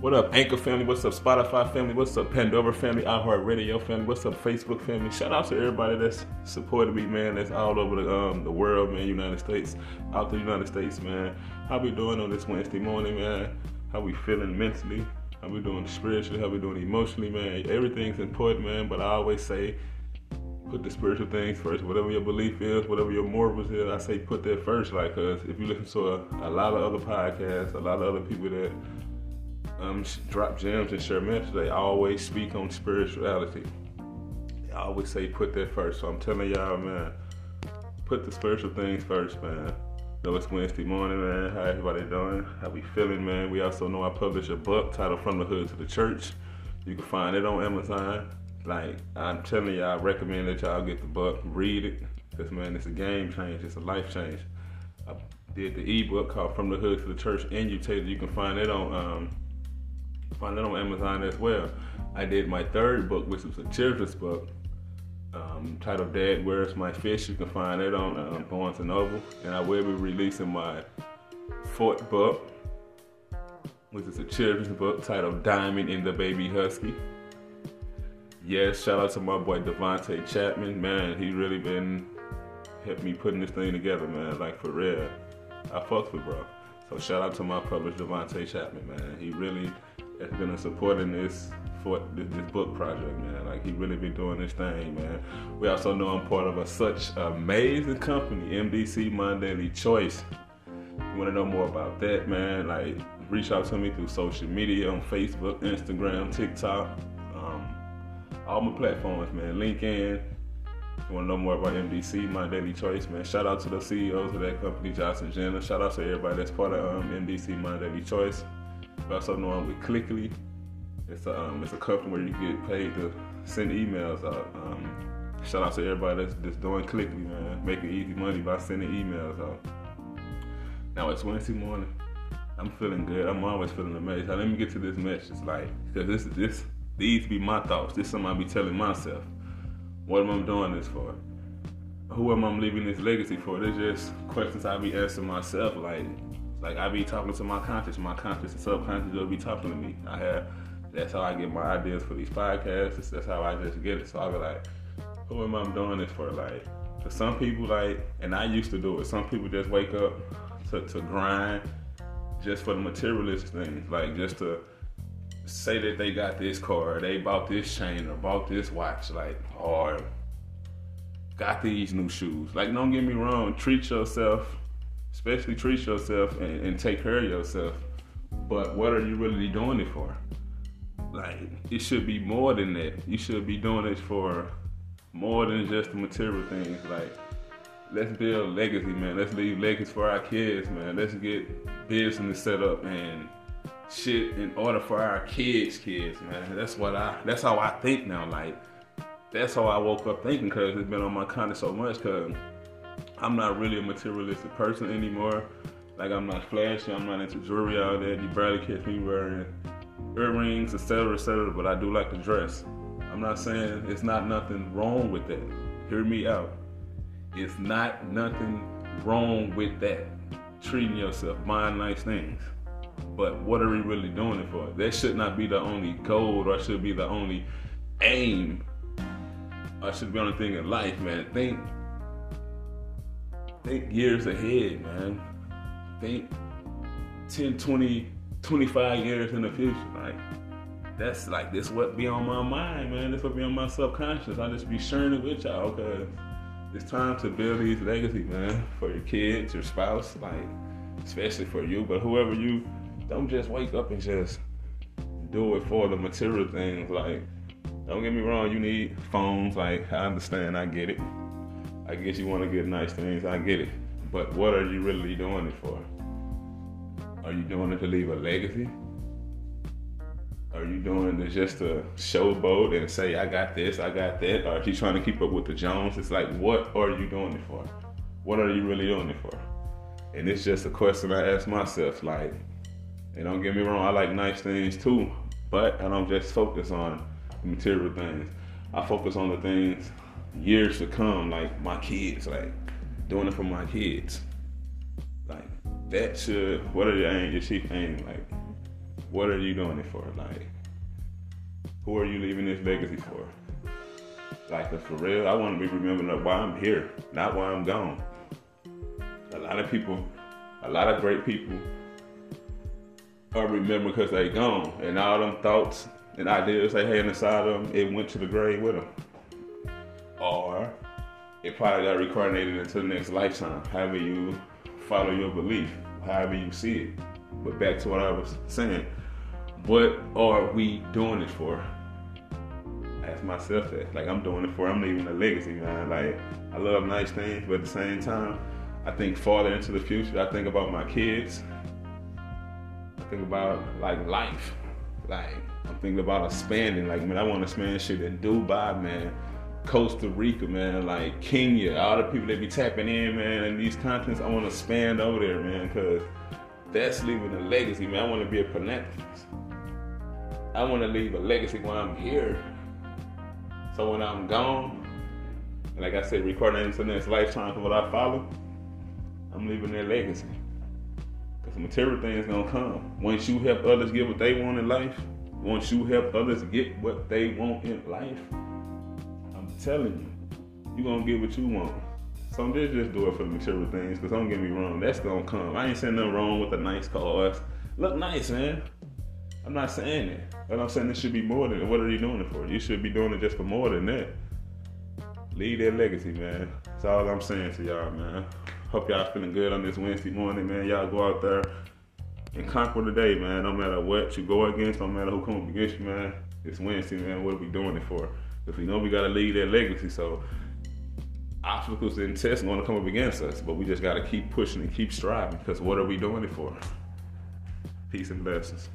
What up, Anchor family? What's up, Spotify family? What's up, Pandora family? iHeartRadio family? What's up, Facebook family? Shout out to everybody that's supported me, man. That's all over the um, the world, man. United States, out the United States, man. How we doing on this Wednesday morning, man? How we feeling mentally? How we doing spiritually? How we doing emotionally, man? Everything's important, man. But I always say, put the spiritual things first. Whatever your belief is, whatever your morals is, I say put that first. Like, cause if you listen to a, a lot of other podcasts, a lot of other people that um, drop gems and share messages, they always speak on spirituality. They always say put that first. So I'm telling y'all, man, put the spiritual things first, man. Know it's Wednesday morning, man. How everybody doing? How we feeling, man? We also know I publish a book titled From the Hood to the Church. You can find it on Amazon. Like I'm telling y'all, I recommend that y'all get the book, read it, cause man, it's a game change, it's a life change. I did the ebook called From the Hood to the Church in Utah. You can find it on um, find it on Amazon as well. I did my third book, which was a children's book, um, titled Dad, Where's My Fish? You can find it on um, Barnes and Noble. And I will be releasing my fourth book, which is a children's book titled Diamond in the Baby Husky. Yes, shout out to my boy Devontae Chapman. Man, he really been helped me putting this thing together, man. Like for real. I fucks with bro. So shout out to my publisher Devontae Chapman, man. He really has been supporting this for this, this, book project, man. Like he really been doing this thing, man. We also know I'm part of a such amazing company, MDC My Daily Choice. You want to know more about that, man? Like reach out to me through social media on Facebook, Instagram, TikTok, um, all my platforms, man. LinkedIn. You want to know more about MDC, My Daily Choice, man? Shout out to the CEOs of that company, Johnson Jenner. Shout out to everybody that's part of um, MDC, My Daily Choice. Know I'm with Clickly. It's a um, it's a company where you get paid to send emails out. Um, shout out to everybody that's, that's doing Clickly, man, making easy money by sending emails out. Now it's Wednesday morning. I'm feeling good. I'm always feeling amazing. Now let me get to this message, like, cause this this these be my thoughts. This is something I be telling myself. What am I doing this for? Who am I leaving this legacy for? They're just questions I be asking myself, like, like I be talking to my conscious, my conscious and subconscious will be talking to me. I have that's how I get my ideas for these podcasts. That's how I just get it. So I be like, who am I doing this for? Like, for some people, like, and I used to do it. Some people just wake up to, to grind just for the materialist things, like just to say that they got this car, they bought this chain, or bought this watch, like, or got these new shoes. Like, don't get me wrong, treat yourself especially treat yourself and, and, take care of yourself. But what are you really doing it for? Like, it should be more than that. You should be doing it for more than just the material things. Like, let's build legacy, man. Let's leave legacy for our kids, man. Let's get business set up and shit in order for our kids' kids, man. That's what I. That's how I think now. Like, that's how I woke up thinking because it's been on my conscience so much. Because I'm not really a materialistic person anymore. Like I'm not flashy, I'm not into jewelry out there. You barely catch me wearing earrings, etc., etc. But I do like to dress. I'm not saying it's not nothing wrong with that. Hear me out. It's not nothing wrong with that. Treating yourself, buying nice things. But what are we really doing it for? That should not be the only goal or should be the only aim. I should be the only thing in life, man. Think think years ahead, man. Think 10, 20, 25 years in the future. Like, that's like, this what be on my mind, man. This what be on my subconscious. I just be sharing it with y'all because it's time to build these legacy, man, for your kids, your spouse, like, especially for you. But whoever you, don't just wake up and just do it for the material things. Like, don't get me wrong, you need phones. Like, I understand, I get it. I guess you want to get nice things. I get it. But what are you really doing it for? Are you doing it to leave a legacy? Are you doing it just to showboat and say, I got this, I got that? Or are you trying to keep up with the Jones? It's like, what are you doing it for? What are you really doing it for? And it's just a question I ask myself. Like, and don't get me wrong, I like nice things too, but I don't just focus on material things. I focus on the things years to come, like my kids, like doing it for my kids. Like that should what are your aim, your chief aim? Like what are you doing it for? Like, who are you leaving this legacy for? Like, for real, I want to be remembered why I'm here, not why I'm gone. A lot of people, a lot of great people are remembered because they gone, and all them thoughts and ideas they had inside of them, it went to the grave with them. Or it probably got reincarnated into the next lifetime, however you follow your belief, however you see it. But back to what I was saying, what are we doing it for? Ask myself that. Like I'm doing it for, I'm leaving a legacy, man. Like I love nice things, but at the same time, I think farther into the future. I think about my kids. I think about like life. Like I'm thinking about expanding. Like man, I want to expand shit in Dubai, man. Costa Rica, man, like Kenya, all the people that be tapping in, man, and these continents, I want to span over there, man, because that's leaving a legacy, man. I want to be a philanthropist. I want to leave a legacy when I'm here. So when I'm gone, like I said, recording into the next lifetime for what I follow, I'm leaving that legacy. Because material things to come. Once you help others get what they want in life, once you help others get what they want in life, telling you, you're to get what you want. So just, just do it for the material things, because don't get me wrong, that's to come. I ain't saying nothing wrong with a nice car. Look nice, man. I'm not saying that. But I'm saying this should be more than what are you doing it for? You should be doing it just for more than that. Leave that legacy, man. That's all I'm saying to y'all, man. Hope y'all feeling good on this Wednesday morning, man. Y'all go out there and conquer the day, man. No matter what you go against, no matter who comes against you, man. It's Wednesday, man. What are we doing it for? Because we know we gotta leave that legacy. So obstacles and tests are going to come up against us, but we just got to keep pushing and keep striving. Because what are we doing it for? Peace and blessings.